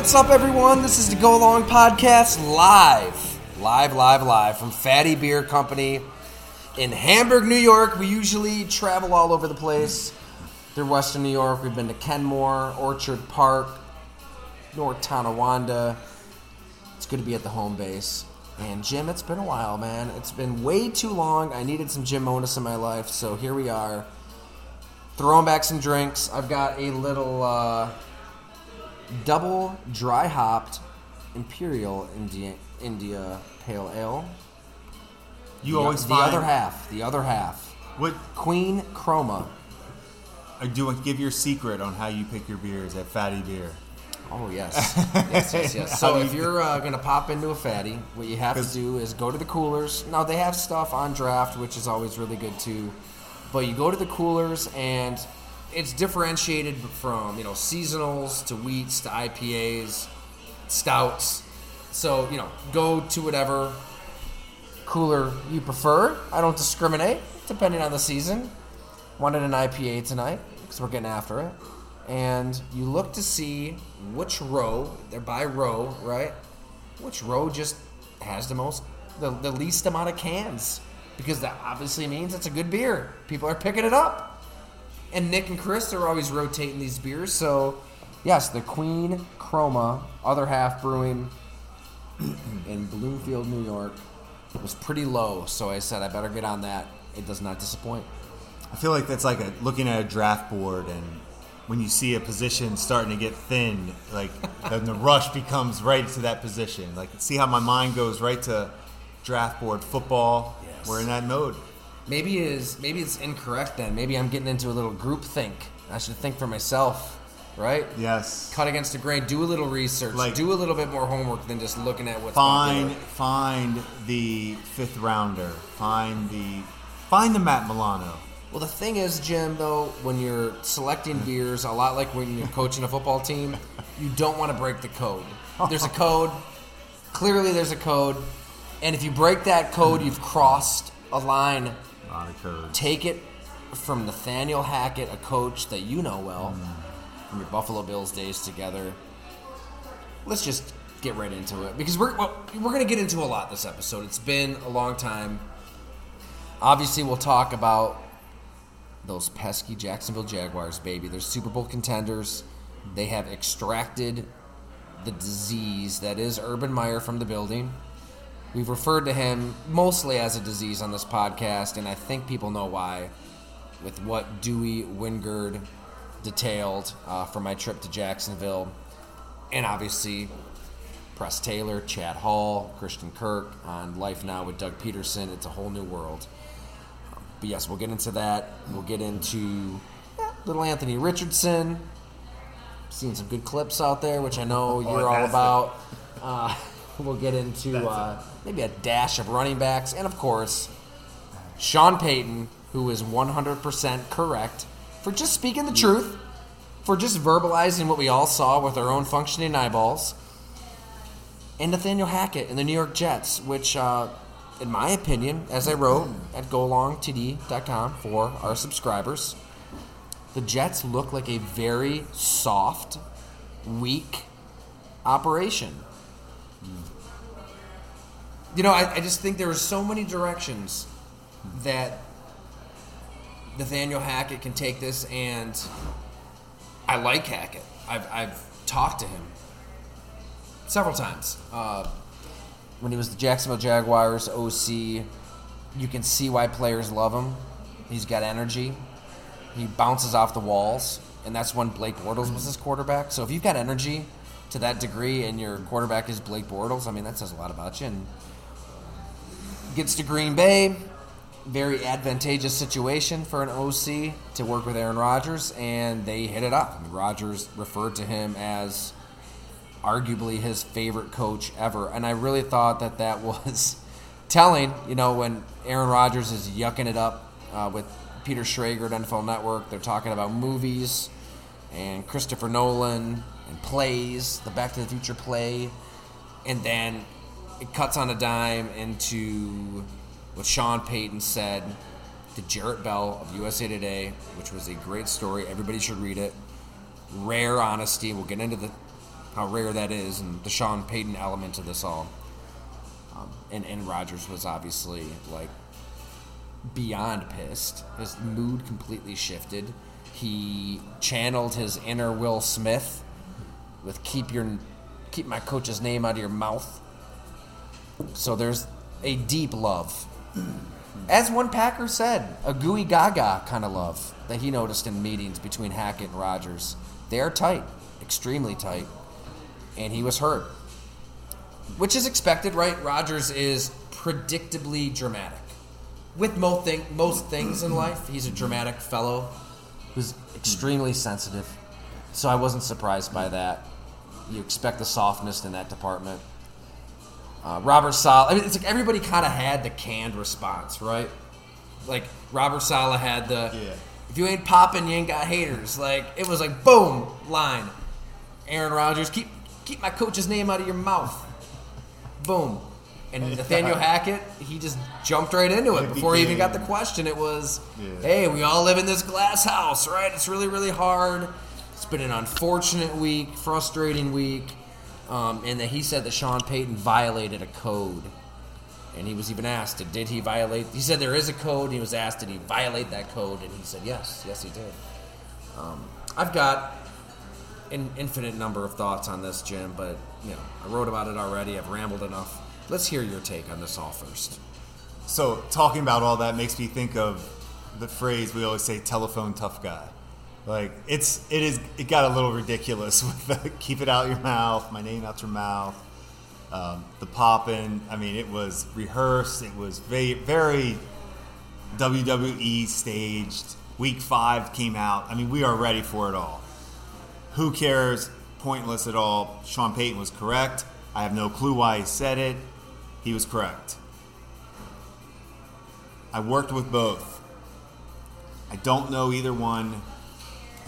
What's up, everyone? This is the Go Long Podcast live, live, live, live from Fattey Beer Company in Hamburg, New York. We usually travel all over the place through Western New York. We've been to Kenmore, Orchard Park, North Tonawanda. It's good to be at the home base. And Jim, it's been a while, man. It's been way too long. I needed some Jim Monos in my life, so here we are. Throwing back some drinks. I've got a little uh, double dry hopped Imperial India, India Pale Ale. You The- always the find other half. The other half. What Queen Chroma. I do give your secret on how you pick your beers at Fattey Beer. Oh yes, yes, yes, yes. So if you're uh, gonna pop into a fatty, what you have to do is go to the coolers. Now they have stuff on draft, which is always really good too. But you go to the coolers, and it's differentiated from you know seasonals to wheats to IPAs, stouts. So you know, go to whatever cooler you prefer. I don't discriminate, depending on the season. Wanted an IPA tonight because we're getting after it. And you look to see which row, they're by row, right? Which row just has the most, the, the least amount of cans. Because that obviously means it's a good beer. People are picking it up. And Nick and Chris are always rotating these beers. So, yes, the Queen Chroma, other half brewing in Bloomfield, New York, was pretty low. So I said, I better get on that. It does not disappoint. I feel like that's like a, looking at a draft board and when you see a position starting to get thin, like then the rush becomes right to that position. Like see how my mind goes right to draft board football. Yes. We're in that mode. Maybe it is maybe it's incorrect then. Maybe I'm getting into a little group think. I should think for myself, right? Yes. Cut against the grain. Do a little research. Like- do a little bit more homework than just looking at what's Find popular. find the fifth rounder. Find the find the Matt Milano. Well, the thing is, Jim, though, when you're selecting beers, a lot like when you're coaching a football team, you don't want to break the code. There's a code. Clearly, there's a code. And if you break that code, you've crossed a line. A lot of codes. Take it from Nathaniel Hackett, a coach that you know well mm. from your Buffalo Bills days together. Let's just get right into it because we're well, we're going to get into a lot this episode. It's been a long time. Obviously, we'll talk about those pesky Jacksonville Jaguars, baby. They're Super Bowl contenders. They have extracted the disease that is Urban Meyer from the building. We've referred to him mostly as a disease on this podcast, and I think people know why with what Dewey Wingard detailed uh, from my trip to Jacksonville. And obviously, Press Taylor, Chad Hall, Christian Kirk on Life Now with Doug Pederson. It's a whole new world. But yes, we'll get into that. We'll get into little Anthony Richardson. Seen some good clips out there, which I know you're all about. Uh, we'll get into uh, maybe a dash of running backs, and of course, Sean Payton, who is 100% correct for just speaking the truth, for just verbalizing what we all saw with our own functioning eyeballs, and Nathaniel Hackett and the New York Jets, which, uh, in my opinion, as I wrote at golongtd.com for our subscribers, the Jets look like a very soft, weak operation. You know, I, I just think there are so many directions that Nathaniel Hackett can take this, and I like Hackett. I've, I've talked to him several times. Uh, when he was the Jacksonville Jaguars OC, you can see why players love him. He's got energy. He bounces off the walls, and that's when Blake Bortles was his quarterback. So if you've got energy to that degree, and your quarterback is Blake Bortles, I mean that says a lot about you. And gets to Green Bay, very advantageous situation for an OC to work with Aaron Rodgers, and they hit it up. I mean, Rodgers referred to him as arguably his favorite coach ever, and I really thought that that was telling. You know, when Aaron Rodgers is yucking it up uh, with Peter Schrager at NFL Network, they're talking about movies and Christopher Nolan and plays, the Back to the Future play, and then it cuts on a dime into what Sean Payton said to Jarrett Bell of USA Today, which was a great story. Everybody should read it. Rare honesty. We'll get into the how rare that is, and the Sean Payton element to this all. Um, and and Rodgers was obviously like beyond pissed. His mood completely shifted. He channeled his inner Will Smith with "keep your keep my coach's name out of your mouth." So there's a deep love, as one Packer said, a gooey gaga kind of love that he noticed in meetings between Hackett and Rodgers. They are tight, extremely tight, and he was hurt, which is expected, right? Rodgers is predictably dramatic with most, thing, most things in life, he's a dramatic fellow who's extremely sensitive. So I wasn't surprised by that. You expect the softness in that department. Uh, Robert Saleh, I mean, it's like everybody kind of had the canned response, right? Like Robert Saleh had the, Yeah. if you ain't popping, you ain't got haters. Like it was like boom line. Aaron Rodgers, keep keep my coach's name out of your mouth. Boom. And Nathaniel Hackett, he just jumped right into it It before he even got the question. It was, Yeah. hey, we all live in this glass house, right? It's really, really hard. It's been an unfortunate week, frustrating week. Um, and that he said that Sean Payton violated a code. And he was even asked, did he violate? He said there is a code. He was asked, did he violate that code? And he said, yes, yes, he did. Um, I've got an infinite number of thoughts on this, Jim, but you know, I wrote about it already. I've rambled enough. Let's hear your take on this all first. So talking about all that makes me think of the phrase we always say telephone tough guy. Like it's it is it got a little ridiculous with the keep it out your mouth, my name out your mouth. Um, the popping, I mean, it was rehearsed. It was very, very WWE staged. Week five came out. I mean, we are ready for it all. Who cares? Pointless at all. Sean Payton was correct. I have no clue why he said it. He was correct. I worked with both. I don't know either one.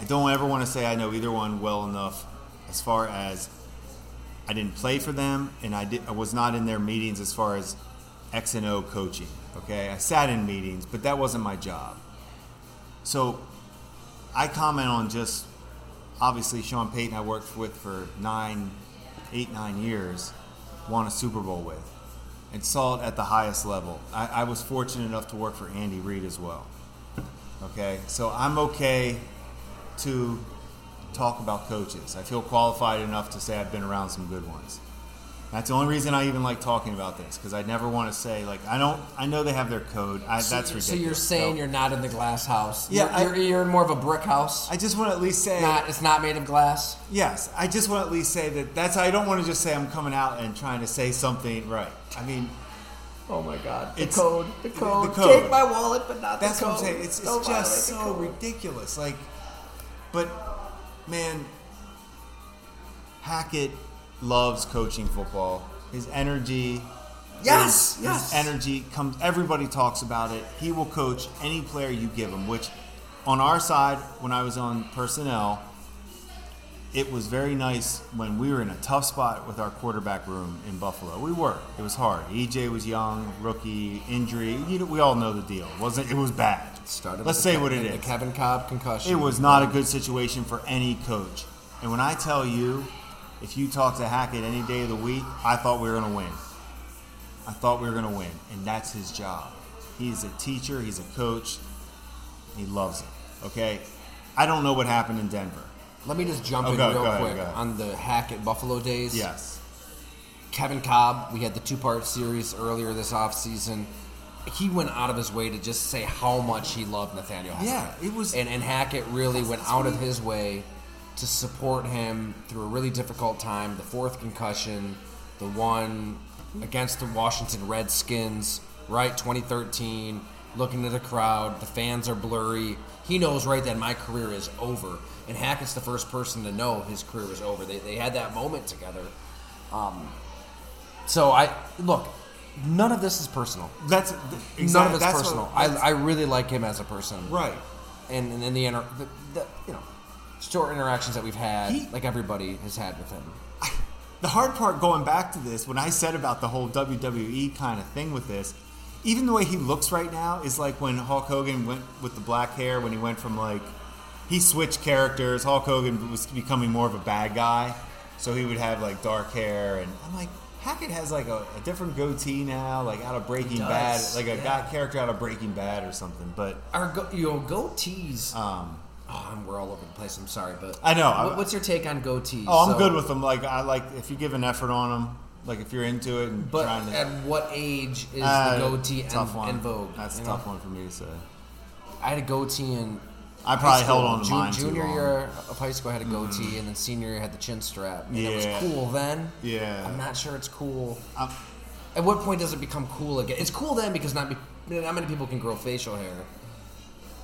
I don't ever want to say I know either one well enough as far as I didn't play for them and I, did, I was not in their meetings as far as X and O coaching. Okay, I sat in meetings, but that wasn't my job. So I comment on just obviously Sean Payton I worked with for nine, eight, nine years, won a Super Bowl with, and saw it at the highest level. I, I was fortunate enough to work for Andy Reid as well. Okay, so I'm okay to talk about coaches. I feel qualified enough to say I've been around some good ones. That's the only reason I even like talking about this because I never want to say like I don't. I know they have their code. I, that's ridiculous. So you're saying No. you're not in the glass house? Yeah, you're, I- you're, you're in more of a brick house. I just want to at least say not, it's not made of glass. Yes, I just want to at least say that that's. I don't want to just say I'm coming out and trying to say something right. I mean, Oh my God! The It's- code. The code, the code. code. Take my wallet, but not that's the code. what I'm saying. It's, it's oh just so ridiculous. Like, but man, Hackett loves coaching football. His energy. Yes, his, yes. His energy comes. Everybody talks about it. He will coach any player you give him. Which, on our side, when I was on personnel, it was very nice when we were in a tough spot with our quarterback room in Buffalo. We were. It was hard. EJ was young, rookie, injury. You know, we all know the deal. It wasn't it was bad. Started Let's the say what it is. the. Kevin Kolb concussion. It was not a good situation for any coach. And when I tell you, if you talk to Hackett any day of the week, I thought we were going to win. I thought we were going to win, and that's his job. He's a teacher. He's a coach. He loves it. Okay, I don't know what happened in Denver. Let me just jump Oh, in go- real go quick ahead. on the Hackett Buffalo days. Yes. Kevin Kolb, we had the two part series earlier this offseason. He went out of his way to just say how much he loved Nathaniel Hackett. Yeah, it was- And, and Hackett really went out of his way to support him through a really difficult time. The fourth concussion, the one against the Washington Redskins, right? 2013. Looking at the crowd, the fans are blurry. He knows right then my career is over. And Hackett's the first person to know his career is over. They, they had that moment together. Um, so I look. None of this is personal. That's exactly, None of it's that's personal. What, I, I really like him as a person. right. And and in the, inter, the, the you know short interactions that we've had, He- like everybody has had with him. The hard part going back to this, when I said about the whole WWE kind of thing with this, even the way he looks right now is like when Hulk Hogan went with the black hair, when he went from like, he switched characters. Hulk Hogan was becoming more of a bad guy. so he would have like dark hair, and I'm like, Hackett has like a, a different goatee now, like out of Breaking Bad, like a yeah. guy character out of Breaking Bad or something. But Our go, you know goatees. um, oh, we're all over the place. I'm sorry, but I know, What, what's your take on goatees? oh, I'm So- good with them. Like I like if you give an effort on them, like if you're into it and But trying to. at what age is Uh, the goatee in, tough one. in vogue? That's a know? tough one for me to say. I had a goatee in. I probably held on to Ju- mine too Junior long. Year of high school, I had a goatee, mm-hmm. and then senior year, I had the chin strap. And it was Yeah. cool then. Yeah. I'm not sure it's cool. I'm, At what point does it become cool again? It's cool then because not, be, not many people can grow facial hair,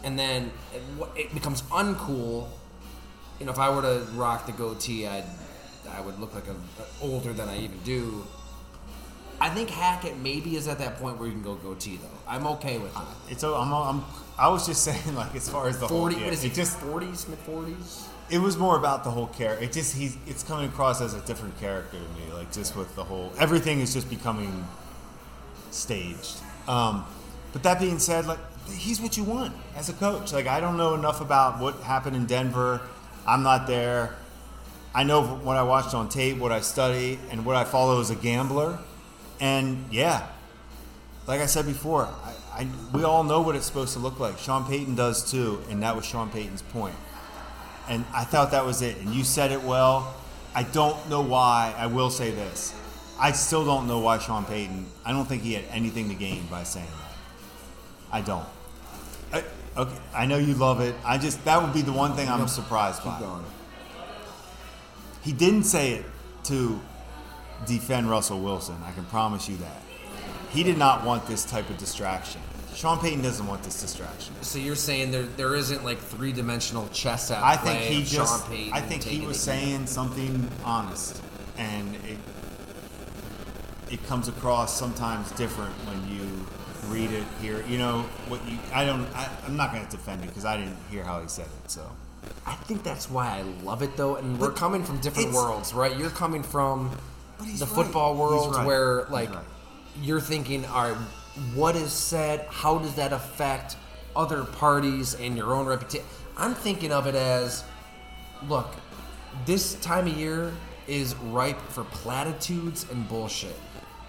and then it, it becomes uncool. You know, if I were to rock the goatee, I'd I would look like a, older than I even do. I think Hackett maybe is at that point where you can go goatee though. I'm okay with it. it's. a- I'm, I'm. I was just saying, like as far as the Forty, whole. what is it he? just forties, mid forties. it was more about the whole character. It just he's it's coming across as a different character to me. Like just with the whole everything is just becoming staged. Um, but that being said, like he's what you want as a coach. Like I don't know enough about what happened in Denver. I'm not there. I know what I watched on tape, what I study, and what I follow as a gambler. And yeah, like I said before, I, we all know what it's supposed to look like. Sean Payton does too, and that was Sean Payton's point. And I thought that was it. And you said it well. I don't know why. I will say this. I still don't know why Sean Payton. I don't think he had anything to gain by saying that. I don't. I, okay, I know you love it. I just that would be the one thing I'm surprised by. He didn't say it to defend Russell Wilson. I can promise you that. He did not want this type of distraction. Sean Payton doesn't want this distraction. So you're saying there there isn't like three dimensional chess at I think he just. Sean Payton I think he was saying something honest, and it it comes across sometimes different when you read it, here. You know what you. I don't. I, I'm not going to defend it because I didn't hear how he said it. So I think that's why I love it though, and we're coming from different worlds, right? You're coming from the right. football world right. where like. You're thinking, all right, what is said? How does that affect other parties and your own reputation? I'm thinking of it as, look, this time of year is ripe for platitudes and bullshit,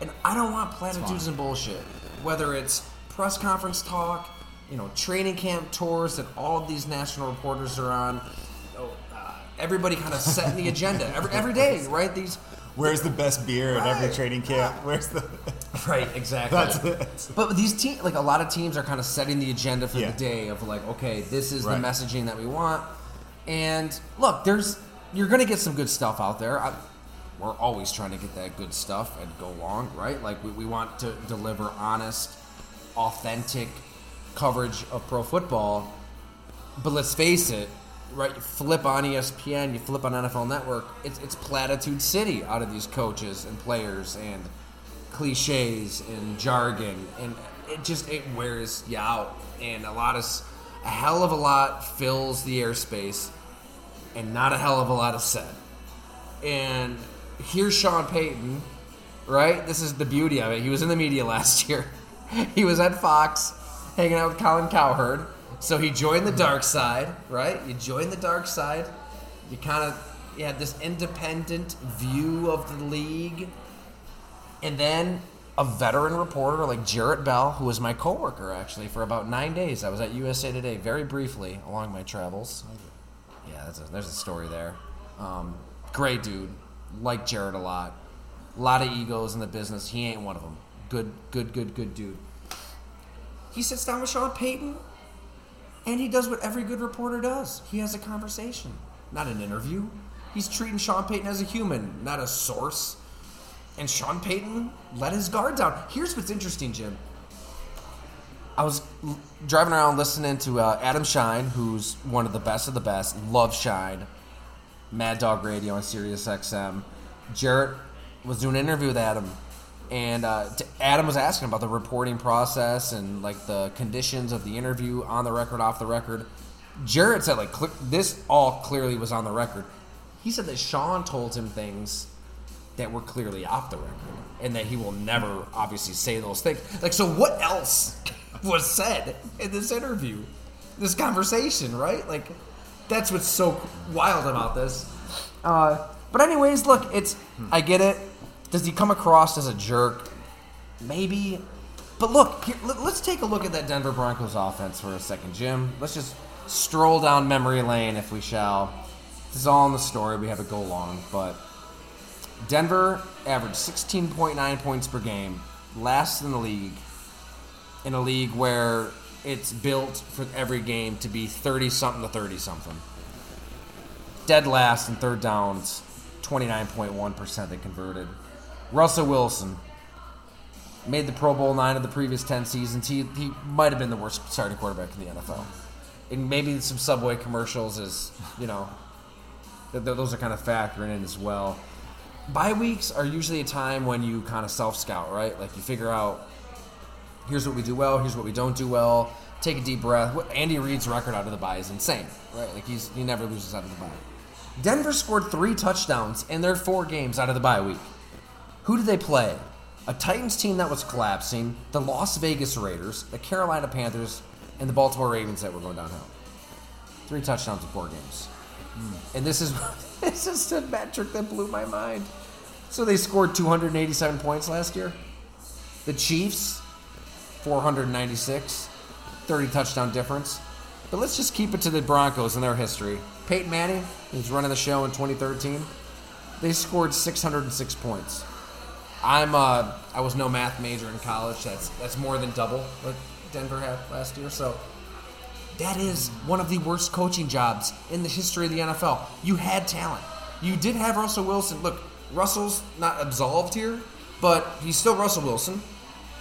and I don't want platitudes and bullshit. Whether it's press conference talk, you know, training camp tours that all these national reporters are on. you know, uh, Everybody kind of setting the agenda every every day, right? These where's the best beer at every training camp? Where's the? Right, exactly. That's it. But these teams, like a lot of teams, are kind of setting the agenda for Yeah. the day of like, okay, this is Right. the messaging that we want. And look, there's you're gonna get some good stuff out there. I, we're always trying to get that good stuff and go long, right? Like we, we want to deliver honest, authentic coverage of pro football. But let's face it, right? You flip on ESPN, you flip on NFL Network. It's it's platitude city out of these coaches and players and cliches and jargon, and it just it wears you out. And a lot of a hell of a lot fills the airspace, and not a hell of a lot is said. And here's Sean Payton, right? This is the beauty of it. He was in the media last year. he was at Fox, hanging out with Colin Cowherd. So he joined the dark side, right? You joined the dark side. You kind of you had this independent view of the league, and then a veteran reporter like Jarrett Bell, who was my coworker actually for about nine days. I was at USA Today very briefly along my travels. Yeah, a, there's a story there. Um, great dude, like Jarrett a lot. A lot of egos in the business. He ain't one of them. Good, good, good, good dude. He sits down with Sean Payton, and he does what every good reporter does. He has a conversation, not an interview. He's treating Sean Payton as a human, not a source. And Sean Payton let his guard down. Here's what's interesting, Jim. I was driving around listening to uh, Adam Schein, who's one of the best of the best. Love Schein, Mad Dog Radio on Sirius XM. Jarrett was doing an interview with Adam, and uh, Adam was asking about the reporting process and like the conditions of the interview on the record, off the record. Jarrett said like this all clearly was on the record. He said that Sean told him things that were clearly off the record, and that he will never obviously say those things. Like, so what else was said in this interview, this conversation, right? Like, that's what's so wild about this. Uh, But anyways, look, it's I get it. Does he come across as a jerk? Maybe. But look, here, let- let's take a look at that Denver Broncos offense for a second, Jim. Let's just stroll down memory lane, if we shall. This is all in the story. We have it go long, but Denver averaged 16.9 points per game, last in the league, in a league where it's built for every game to be 30 something to 30 something. Dead last in third downs, 29.1% they converted. Russell Wilson made the Pro Bowl nine of the previous 10 seasons. He, he might have been the worst starting quarterback in the NFL. And maybe some Subway commercials is, you know, th- those are kind of factoring in as well. Bye weeks are usually a time when you kind of self scout, right? Like you figure out here's what we do well, here's what we don't do well. Take a deep breath. Andy Reid's record out of the bye is insane, right? Like he's he never loses out of the bye. Denver scored three touchdowns in their four games out of the bye week. Who did they play? A Titans team that was collapsing, the Las Vegas Raiders, the Carolina Panthers, and the Baltimore Ravens that were going downhill. Three touchdowns in four games. Hmm. And this is this is a metric that blew my mind. So they scored 287 points last year. The Chiefs, 496, 30 touchdown difference. But let's just keep it to the Broncos and their history. Peyton Manning, who's running the show in 2013, they scored 606 points. I'm uh, I was no math major in college. That's that's more than double what Denver had last year. So that is one of the worst coaching jobs in the history of the NFL. You had talent. You did have Russell Wilson. Look, Russell's not absolved here, but he's still Russell Wilson.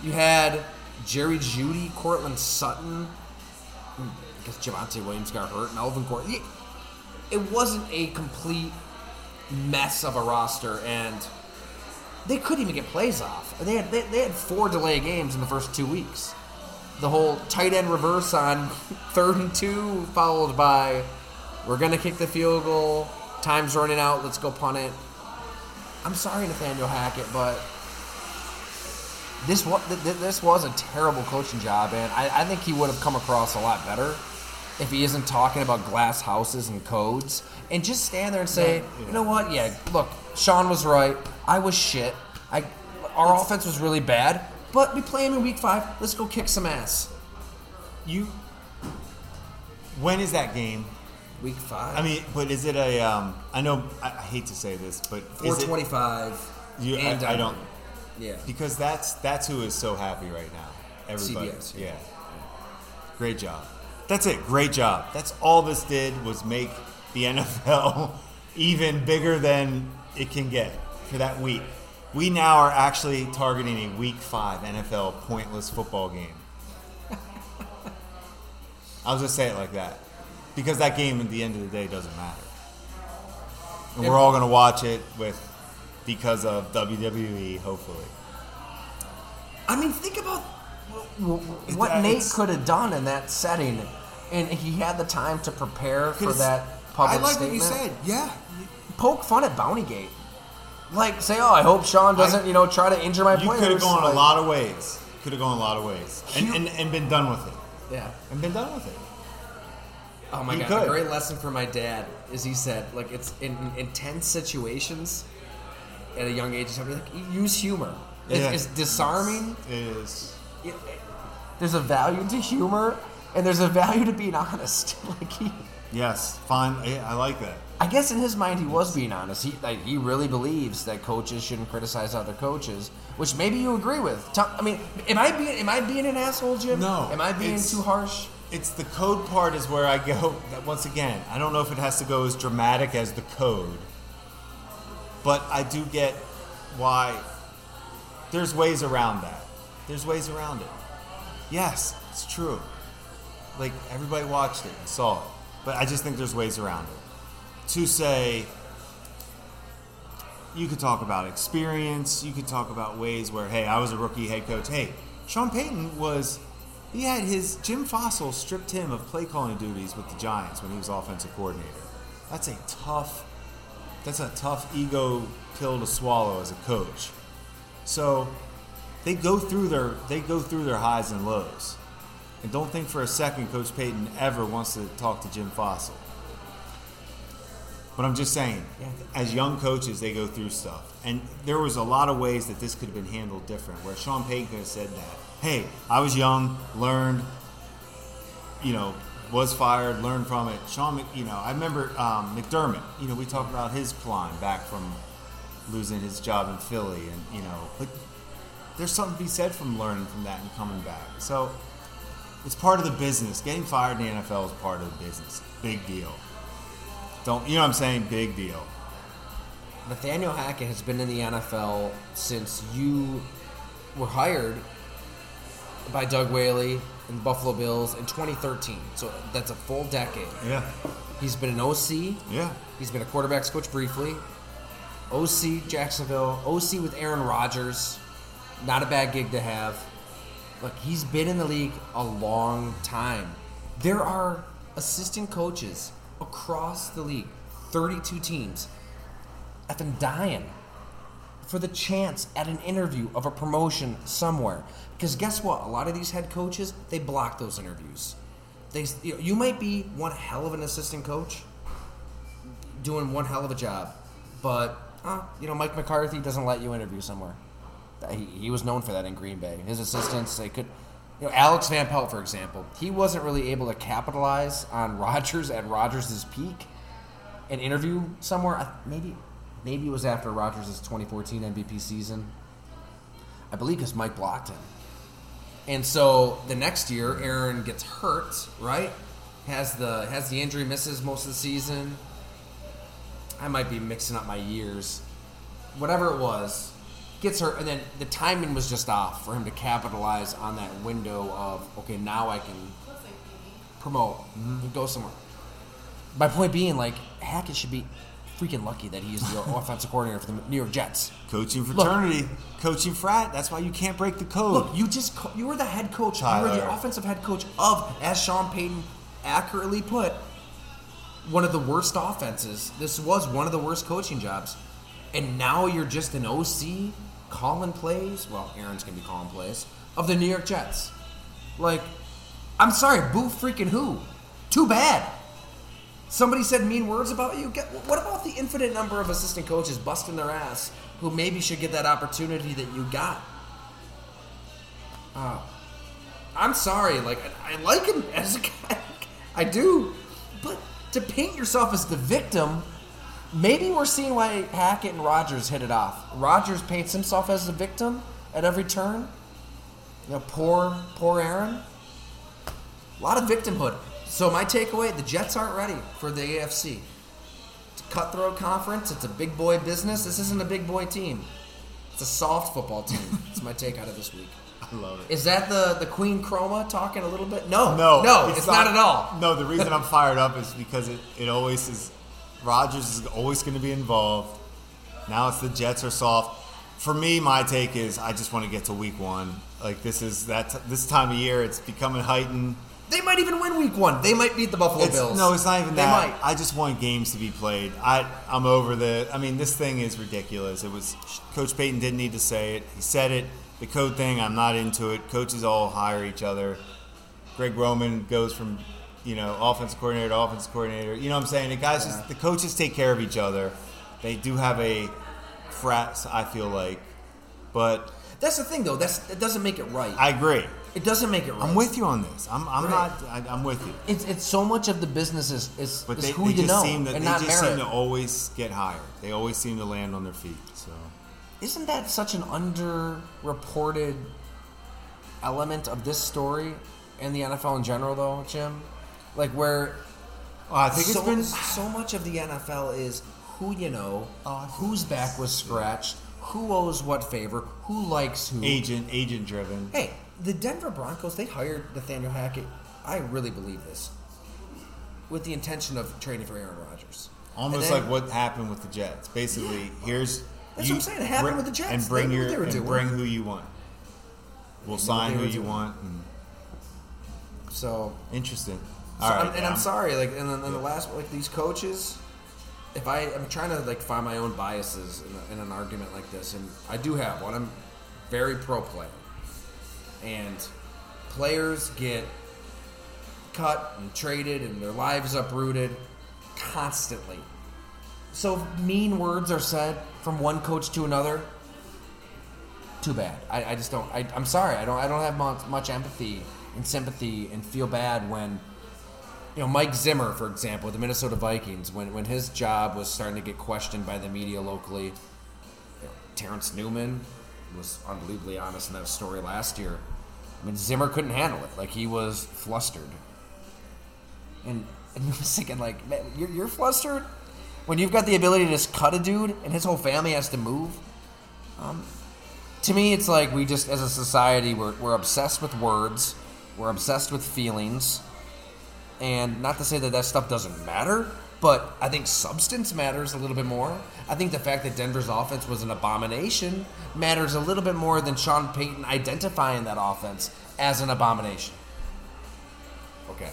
You had Jerry Jeudy, Courtland Sutton. I guess Javonte Williams got hurt. Melvin Gordon. It- It wasn't a complete mess of a roster, and they couldn't even get plays off. They had they, they had four delay games in the first two weeks. The whole tight end reverse on third and two, followed by we're gonna kick the field goal. Time's running out. Let's go punt it. I'm sorry, Nathaniel Hackett, but this was this was a terrible coaching job, and I, I think he would have come across a lot better if he isn't talking about glass houses and codes and just stand there and say, you know what? Yeah, look, Sean was right. I was shit. I our offense was really bad, but we play him in week five. Let's go kick some ass. You. When is that game? Week five. I mean, but is it a? Um, I know I, I hate to say this, but four is it, twenty-five. You, I, I don't Yeah. because that's that's who is so happy right now. Everybody, CBS, yeah. yeah. Great job. That's it. Great job. That's all this did was make the NFL even bigger than it can get for that week. We now are actually targeting a Week Five NFL pointless football game. I'll just say it like that because that game at the end of the day doesn't matter. And we're all going to watch it with because of WWE, hopefully. I mean, think about what Nate could have done in that setting, and he had the time to prepare for that public I like statement. what you said. Yeah. Poke fun at Bountygate, like say, "Oh, I hope Sean doesn't, you know, try to injure my You players." could have gone Like, a lot of ways. Could have gone a lot of ways. And, You- and, and been done with it. Yeah. And been done with it. Oh my You god! could. A great lesson for my dad is he said, like, it's in intense situations at a young age. Something like use humor. It's, Yeah. it's disarming. It is. It- it- there's a value to humor, and there's a value to being honest. like he, Yes. Fine. I, I like that. I guess in his mind he was being honest. He like he really believes that coaches shouldn't criticize other coaches, which maybe you agree with. Tell- I mean, am I being am I being an asshole, Jim? No, Am I being it's- too harsh? It's the code part is where I go. That once again, I don't know if it has to go as dramatic as the code, but I do get why there's ways around that. There's ways around it. Yes, it's true. Like everybody watched it and saw it, but I just think there's ways around it. To say, you could talk about experience. You could talk about ways where, hey, I was a rookie head coach. Hey, Sean Payton was, he had his, Jim Fassel stripped him of play calling duties with the Giants when he was offensive coordinator. That's a tough, that's a tough ego pill to swallow as a coach. So they go through their, they go through their highs and lows. And don't think for a second Coach Payton ever wants to talk to Jim Fassel. But I'm just saying, Yeah. as young coaches, they go through stuff, and there was a lot of ways that this could have been handled different. Where Sean Payton could have said that, "Hey, I was young, learned, you know, was fired, learned from it." Sean, you know, I remember um, McDermott. You know, we talked about his climb back from losing his job in Philly, and you know, but there's something to be said from learning from that and coming back. So it's part of the business. Getting fired in the NFL is part of the business. Big deal. Don't you know what I'm saying? Big deal. Nathaniel Hackett has been in the NFL since you were hired by Doug Whaley and Buffalo Bills in 2013. So that's a full decade. Yeah. He's been an OC. Yeah. He's been a quarterbacks coach briefly. OC Jacksonville. OC with Aaron Rodgers. Not a bad gig to have. Look, he's been in the league a long time. There are assistant coaches across the league, 32 teams, effing dying for the chance at an interview of a promotion somewhere. Because guess what? A lot of these head coaches, they block those interviews. They, you, know, you might be one hell of an assistant coach, doing one hell of a job, but uh, you know Mike McCarthy doesn't let you interview somewhere. He, he was known for that in Green Bay. His assistants, they could, you know, Alex Van Pelt, for example, he wasn't really able to capitalize on Rodgers at Rodgers' peak and interview somewhere. Maybe, maybe it was after Rodgers' 2014 MVP season. I believe because Mike blocked him. And so the next year, Aaron gets hurt, right? Has the has the injury, misses most of the season. I might be mixing up my years. Whatever it was, gets hurt, and then the timing was just off for him to capitalize on that window of okay, now I can promote and go somewhere. My point being, like Hackett should be freaking lucky that he is the offensive coordinator for the New York Jets. Coaching fraternity, coaching frat. That's why you can't break the code. Look, you just co- you were the head coach. You were the offensive head coach of, as Sean Payton accurately put, one of the worst offenses. This was one of the worst coaching jobs, and now you're just an OC calling plays. Well, Aaron's gonna be calling plays of the New York Jets. Like, I'm sorry, boo freaking who? Too bad. Somebody said mean words about you. Get, what about the infinite number of assistant coaches busting their ass who maybe should get that opportunity that you got? Uh, I'm sorry, like I, I like him as a guy, I do, but to paint yourself as the victim, maybe we're seeing why Hackett and Rodgers hit it off. Rodgers paints himself as the victim at every turn. You know, poor, poor Aaron. A lot of victimhood. So my takeaway: the Jets aren't ready for the AFC. It's a cutthroat conference. It's a big boy business. This isn't a big boy team. It's a soft football team. That's my take out of this week. I love it. Is that the the Queen Chroma talking a little bit? No, No, no, it's, not, at all. No, the reason I'm fired up is because it, it always is. Rodgers is always going to be involved. Now it's the Jets are soft. For me, my take is I just want to get to Week One. Like this is that t- this time of year, it's becoming heightened. They might even win Week One. They might beat the Buffalo It's, Bills. no, it's not even they that. might. I just want games to be played. I I'm over the. I mean, this thing is ridiculous. It was Coach Payton didn't need to say it. He said it. The code thing, I'm not into it. Coaches all hire each other. Greg Roman goes from, you know, offense coordinator to offensive coordinator. You know what I'm saying? The guys, just, the coaches take care of each other. They do have a frat, I feel like, but That's the thing, though. That's that doesn't make it right. I agree. it doesn't make it right. I'm with you on this. I'm, I'm Right. not. I, I'm with you. It's it's so much of the business is is, But is they, who they you just know seem to, and they not just merit. seem to always get hired. They always seem to land on their feet. So Isn't that such an underreported element of this story and the NFL in general, though, Jim? Like where well, I think so, it's been so much of the NFL is who you know, Oh, whose back was scratched, who owes what favor, who likes who. agent agent driven. Hey, the Denver Broncos, they hired Nathaniel Hackett. I really believe this. With the intention of trading for Aaron Rodgers. Almost then- like what happened with the Jets. Basically, here's That's what I'm saying. It happened with the Jets. and bring your what they were and doing. bring who you want. We'll sign who you doing. want. And So, interesting. So All right, I'm, and I'm sorry, like, and then and the last, like, these coaches, if I, I'm trying to, like, find my own biases in, a, in an argument like this, and I do have one. I'm very pro player. And players get cut and traded and their lives uprooted constantly. so mean words are said from one coach to another. Too bad. I, I just don't. I, I'm sorry. I don't. I don't have much, much empathy and sympathy and feel bad when you know, Mike Zimmer, for example, the Minnesota Vikings, when, when his job was starting to get questioned by the media locally, you know, Terrence Newman was unbelievably honest in that story last year. I mean, Zimmer couldn't handle it. Like, he was flustered. And, and I was thinking, like, man, you're, you're flustered? When you've got the ability to just cut a dude and his whole family has to move? Um, to me, it's like we just, as a society, we're, we're obsessed with words, we're obsessed with feelings and not to say that that stuff doesn't matter, but I think substance matters a little bit more. I think the fact that Denver's offense was an abomination matters a little bit more than Sean Payton identifying that offense as an abomination. Okay.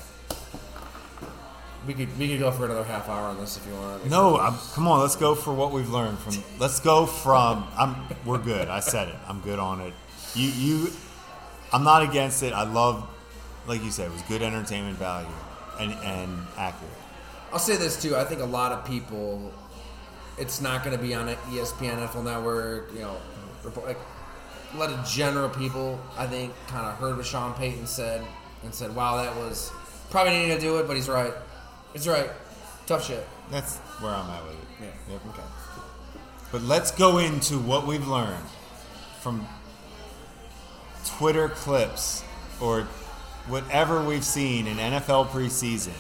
We could we could go for another half hour on this if you want. No, I'm, come on. Let's go for what we've learned from. Let's go from. I'm. We're good. I said it. I'm good on it. You. You. I'm not against it. I love, like you said, it was good entertainment value and and accurate. I'll say this too. I think a lot of people, it's not going to be on ESPN, NFL Network. You know, report, like a lot of general people. I think kind of heard what Sean Payton said and said, "Wow, that was probably needing to do it," but he's right. He's right. Tough shit. That's where I'm at with it. Yeah. Yep. Okay. But let's go into what we've learned from Twitter clips or whatever we've seen in NFL preseason.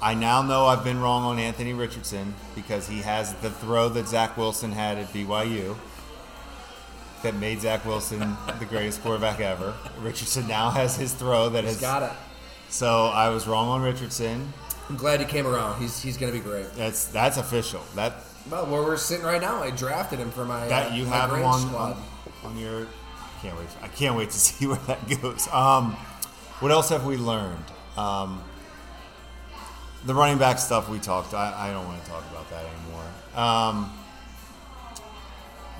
I now know I've been wrong on Anthony Richardson because he has the throw that Zach Wilson had at BYU that made Zach Wilson the greatest quarterback ever. Richardson now has his throw that He's has. got it. So I was wrong on Richardson. I'm glad he came around. He's he's going to be great. That's that's official. That Well, where we're sitting right now, I drafted him for my that uh, you my have him on, squad. on on your. Can't wait. I can't wait to see where that goes. Um, what else have we learned? Um, the running back stuff we talked. I, I don't want to talk about that anymore. Um,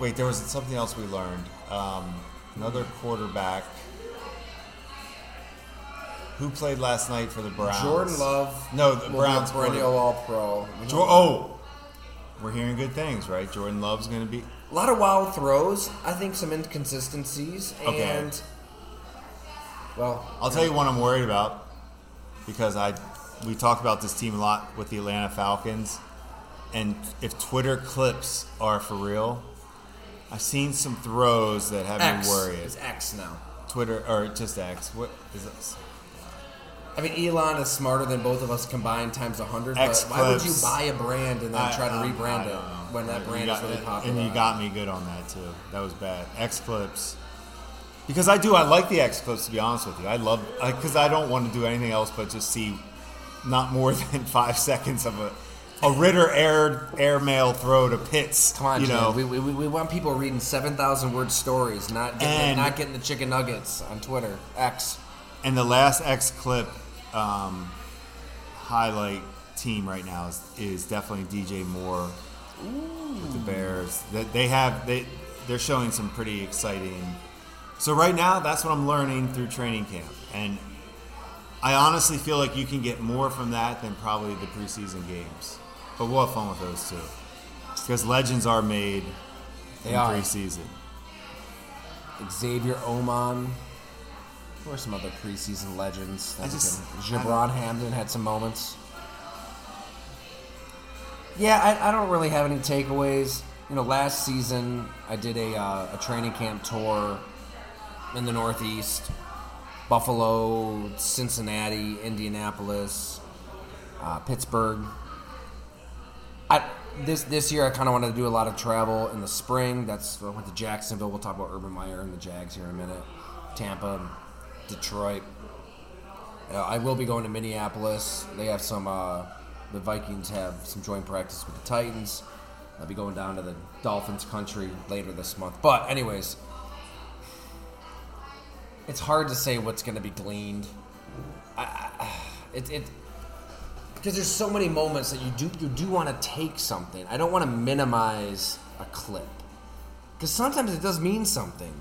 wait, there was something else we learned. Um, another quarterback who played last night for the Browns. Jordan Love. No, the will be a Browns perennial All Pro. Jo- oh, we're hearing good things, right? Jordan Love's going to be. A lot of wild throws. I think some inconsistencies. Okay. And, well, I'll tell you what I'm worried about because I we talked about this team a lot with the Atlanta Falcons, and if Twitter clips are for real, I've seen some throws that have X. me worried. It's X now. Twitter or just X. What is this? I mean, Elon is smarter than both of us combined times a hundred. But X why would you buy a brand and then I- try to I- rebrand I it don't know. When that brand got- is really popular? And you got me good on that too. That was bad. X clips. Because I do, I like the X clips. To be honest with you, I love because I don't want to do anything else but just see not more than five seconds of a a Ridder air airmail throw to Pitts. Come on, you Jim. know. we, we, we want people reading seven thousand word stories, not getting And- not getting the chicken nuggets on Twitter. X. And the last X clip um, highlight team right now is, is definitely DJ Moore with the Bears. That they have they they're showing some pretty exciting. So right now, that's what I'm learning through training camp, and I honestly feel like you can get more from that than probably the preseason games. But we'll have fun with those too, because legends are made They in are. preseason. Xavier Oman. Who are some other preseason legends? I just- um, I Jabron Hamden had some moments. Yeah, I, I don't really have any takeaways. You know, last season I did a, uh, a training camp tour in the Northeast Buffalo, Cincinnati, Indianapolis, uh, Pittsburgh. I, this this year I kind of wanted to do a lot of travel in the spring. That's I went to Jacksonville. We'll talk about Urban Meyer and the Jags here in a minute. Tampa, Detroit. Uh, I will be going to Minneapolis. They have some. Uh, the Vikings have some joint practice with the Titans. I'll be going down to the Dolphins country later this month. But anyways, it's hard to say what's going to be gleaned. I, it, it because there's so many moments that you do you do want to take something. I don't want to minimize a clip because sometimes it does mean something,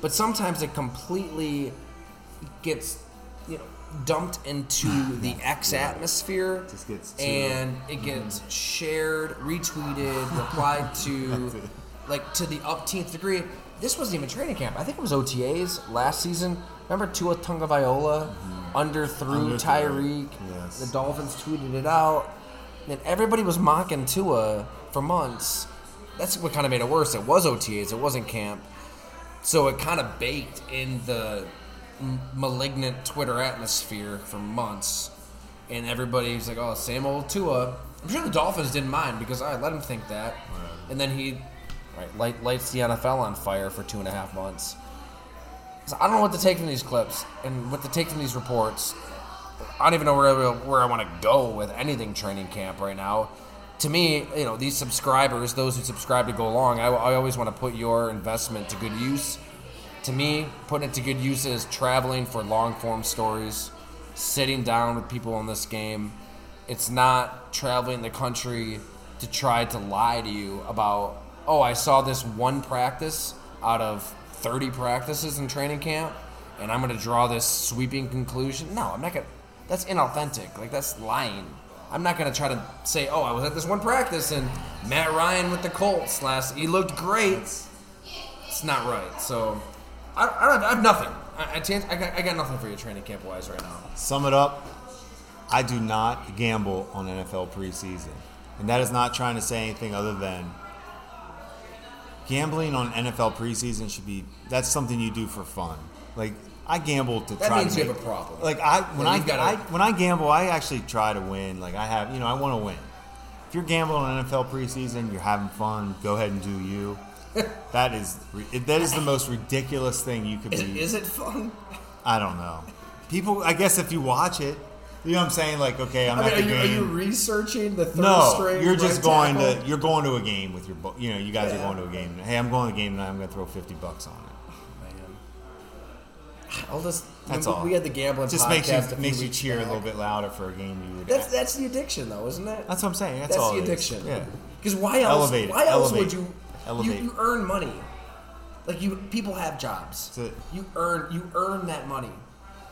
but sometimes it completely gets dumped into ah, the X atmosphere, Just gets too- and it mm. gets shared, retweeted, replied to, like to the upteenth degree. This wasn't even training camp. I think it was OTAs last season. Remember Tua Tagovailoa underthrew mm-hmm. Underthrew, Tyreek. yes. The Dolphins tweeted it out, and everybody was mocking Tua for months. That's what kind of made it worse. It was OTAs. It wasn't camp. So it kind of baked in the malignant Twitter atmosphere for months, and everybody's like, "Oh, same old Tua." I'm sure the Dolphins didn't mind because I let him think that, and then he right, light, lights the NFL on fire for two and a half months. So I don't know what to take from these clips and what to take from these reports. I don't even know where where I want to go with anything training camp right now. To me, you know, these subscribers, those who subscribe to Go Long, I, I always want to put your investment to good use. To me, putting it to good use is traveling for long form stories, sitting down with people in this game. It's not traveling the country to try to lie to you about, oh, I saw this one practice out of 30 practices in training camp, and I'm going to draw this sweeping conclusion. No, I'm not going to. That's inauthentic. Like, that's lying. I'm not going to try to say, oh, I was at this one practice and Matt Ryan with the Colts last. He looked great. It's not right. So, I, I, don't, I have nothing. I, I, I, got, I got nothing for you training camp wise right now. Sum it up. I do not gamble on NFL preseason. And that is not trying to say anything other than gambling on NFL preseason should be that's something you do for fun. Like I gamble to That try means to you make- have a problem. Like I when I, gotta- I when I gamble, I actually try to win. Like I have, you know, I want to win. If you're gambling on NFL preseason, you're having fun. Go ahead and do you. that is that is the most ridiculous thing you could be. is it fun? I don't know. People, I guess if you watch it, you know what I'm saying? Like, okay, I'm I mean, at the you, are you researching the third no, string? you're just right going tackle? to you're going to a game with your, you know, you guys Yeah. are going to a game. Hey, I'm going to a game tonight. I'm going to throw 50 bucks on it. Man. All this. That's we, all. We had the gambling It just podcast makes you makes you cheer a little bit louder for a game you would. That's that's the addiction, though, isn't it? that's what I'm saying. That's, That's all the it is. addiction. Yeah. Because why else? Elevate it. Why else Elevate would you? Elevate You, you earn money. Like you, people have jobs. You earn you earn that money,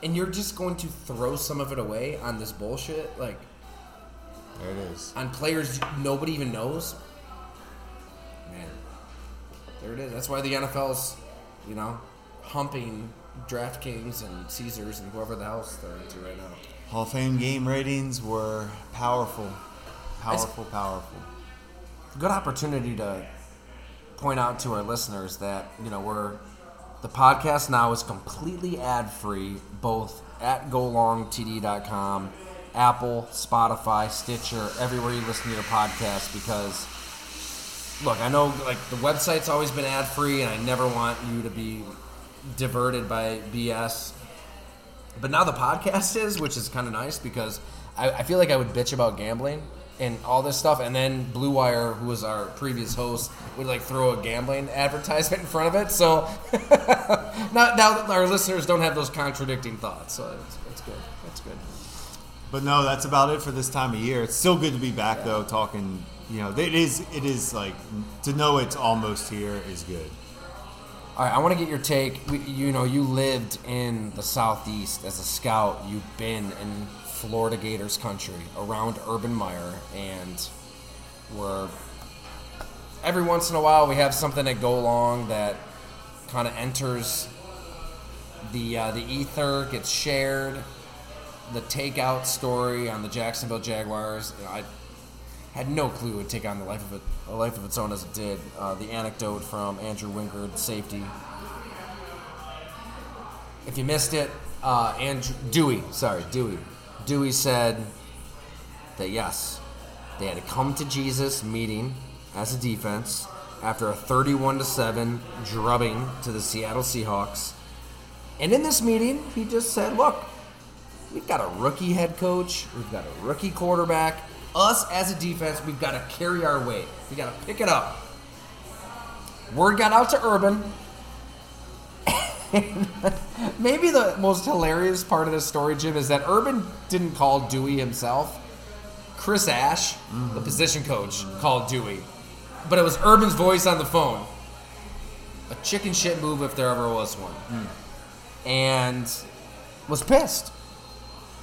and you're just going to throw some of it away on this bullshit, like There it is. on players nobody even knows. Man, there it is. That's why the NFL's, you know, humping DraftKings and Caesars and whoever the hell's they're into right now. Hall of Fame game ratings were powerful, powerful, powerful. good opportunity to point out to our listeners that you know we're the podcast now is completely ad free both at golongtd.com apple spotify stitcher everywhere you listen to your podcast because look i know like the website's always been ad free and i never want you to be diverted by bs but now the podcast is, which is kind of nice because I, I feel like I would bitch about gambling and all this stuff, and then Blue Wire, who was our previous host, would like throw a gambling advertisement in front of it. So now, now our listeners don't have those contradicting thoughts. So it's, it's good. That's good. But no, that's about it for this time of year. It's still good to be back though, talking. You know, it is. It is like to know it's almost here is good. All right, I want to get your take. You know, you lived in the southeast as a scout. You've been in Florida Gators country around Urban Meyer, and we're every once in a while we have something that Go Long that kind of enters the uh, the ether, gets shared. The takeout story on the Jacksonville Jaguars. You know, I had no clue it would take on the life of it, a life of its own as it did. Uh, the anecdote from Andrew Wingard, safety. If you missed it, uh, Andrew Dewey, sorry, Dewey, Dewey said that yes, they had a come to Jesus meeting as a defense after a 31 to seven drubbing to the Seattle Seahawks. And in this meeting, he just said, "Look, We've got a rookie head coach. We've got a rookie quarterback. Us as a defense, we've got to carry our weight. We got to pick it up. Word got out to Urban. Maybe the most hilarious part of this story, Jim, is that Urban didn't call Dewey himself. Chris Ash, the position coach, called Dewey. But it was Urban's voice on the phone. A chicken shit move if there ever was one. And was pissed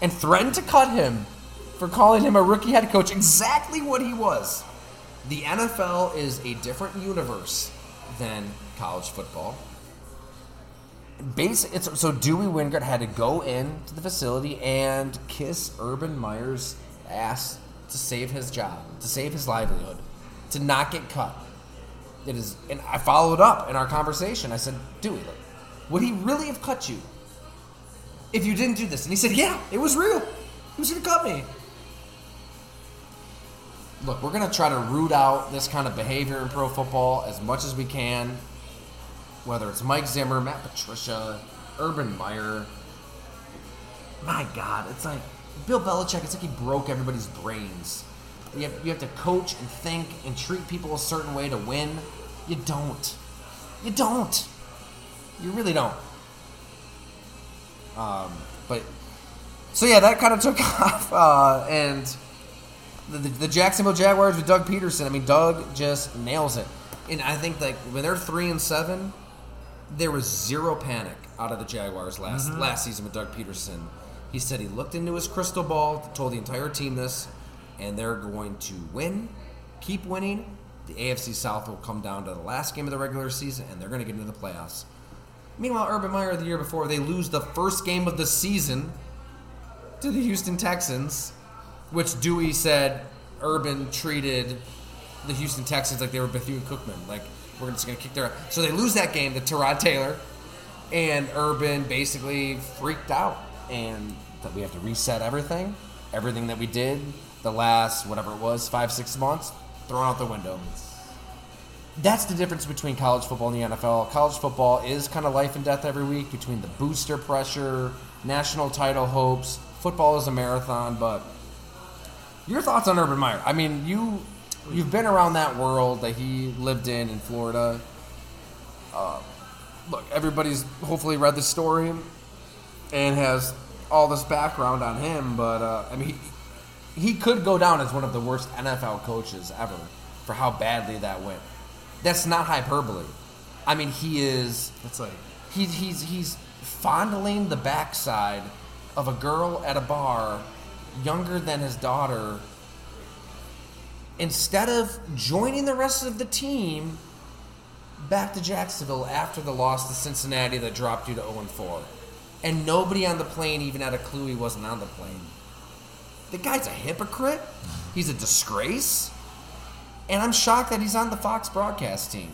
and threatened to cut him for calling him a rookie head coach. Exactly what he was. The NFL is a different universe than college football. Base, so Dewey Wingard had to go into the facility and kiss Urban Meyer's ass to save his job, to save his livelihood, to not get cut. It is, and I followed up in our conversation. I said, Dewey, look, would he really have cut you if you didn't do this? And he said, Yeah, it was real. He was going to cut me. Look, we're going to try to root out this kind of behavior in pro football as much as we can. Whether it's Mike Zimmer, Matt Patricia, Urban Meyer. My God, it's like Bill Belichick. It's like he broke everybody's brains. You have, you have to coach and think and treat people a certain way to win. You don't. You don't. You really don't. Um, but so yeah, that kind of took off, uh, and the, the, the Jacksonville Jaguars with Doug Pederson. I mean, Doug just nails it, and I think like when they're three and seven, there was zero panic out of the Jaguars last mm-hmm. last season with Doug Pederson. He said he looked into his crystal ball, told the entire team this, and they're going to win, keep winning. The AFC South will come down to the last game of the regular season, and they're going to get into the playoffs. Meanwhile, Urban Meyer the year before, they lose the first game of the season to the Houston Texans, which Dewey said Urban treated the Houston Texans like they were Bethune Cookman. Like, we're just going to kick their ass. So they lose that game to Tyrod Taylor, and Urban basically freaked out and that we have to reset everything. Everything that we did the last, whatever it was, five, six months, thrown out the window. That's the difference between college football and the NFL. College football is kind of life and death every week between the booster pressure, national title hopes. Football is a marathon, but your thoughts on Urban Meyer? I mean, you you've been around that world that he lived in in Florida. Uh, look, everybody's hopefully read the story and has all this background on him, but uh, I mean, he, he could go down as one of the worst NFL coaches ever for how badly that went. That's not hyperbole. I mean, he is. It's like He's he's he's fondling the backside of a girl at a bar, younger than his daughter. Instead of joining the rest of the team back to Jacksonville after the loss to Cincinnati that dropped you to 0 4. And nobody on the plane even had a clue he wasn't on the plane. The guy's a hypocrite. He's a disgrace. And I'm shocked that he's on the Fox broadcast team.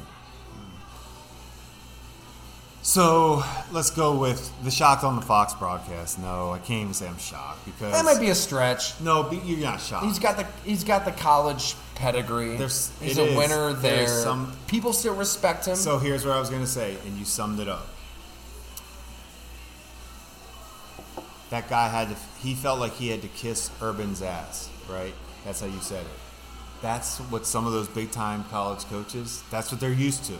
So let's go with the shocked on the Fox broadcast. No, I can't even say I'm shocked because That might be a stretch. no, but you're not shocked. He's got the he's got the college pedigree. There's- he's it a is. winner there. There's some- People still respect him. so here's what I was gonna say, and you summed it up. That guy had to. He felt like he had to kiss Urban's ass, right? That's how you said it. That's what some of those big time college coaches. That's what they're used to.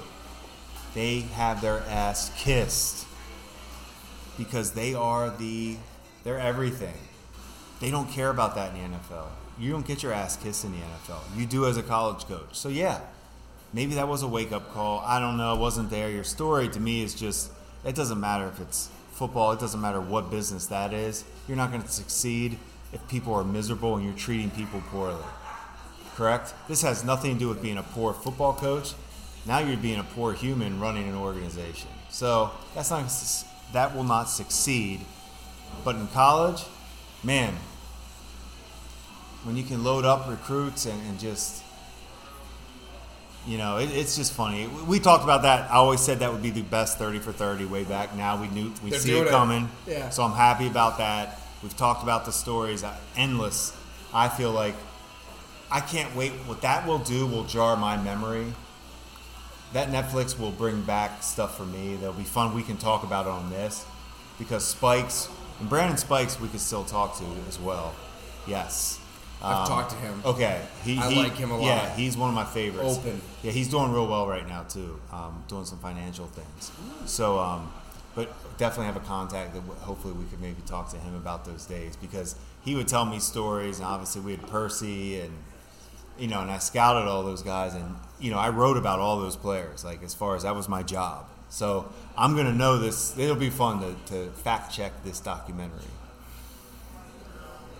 They have their ass kissed because they are the. They're everything. They don't care about that in the NFL. You don't get your ass kissed in the NFL. You do as a college coach. So yeah, maybe that was a wake up call. I don't know. It wasn't there. Your story to me is just. It doesn't matter if it's football. It doesn't matter what business that is. You're not going to succeed if people are miserable and you're treating people poorly. Correct. This has nothing to do with being a poor football coach. Now you're being a poor human running an organization. So that's not. That will not succeed. But in college, man, when you can load up recruits and, and just you know it, it's just funny we, talked about that i always said that would be the best 30 for 30 way back now we knew we see it it. coming Yeah. so i'm happy about that we've talked about the stories uh, endless i feel like i can't wait what that will do will jar my memory that netflix will bring back stuff for me that'll be fun we can talk about it on this because spikes and brandon spikes we could still talk to as well yes I've Um, talked to him. Okay, he, I he- like him a lot. Yeah, he's one of my favorites. Open. Yeah, he's doing real well right now too. Um, doing some financial things. So, um, but definitely have a contact that hopefully we could maybe talk to him about those days because he would tell me stories, and obviously we had Percy and you know, and I scouted all those guys, and you know, I wrote about all those players. Like as far as that was my job. So I'm gonna know this. It'll be fun to, to fact check this documentary.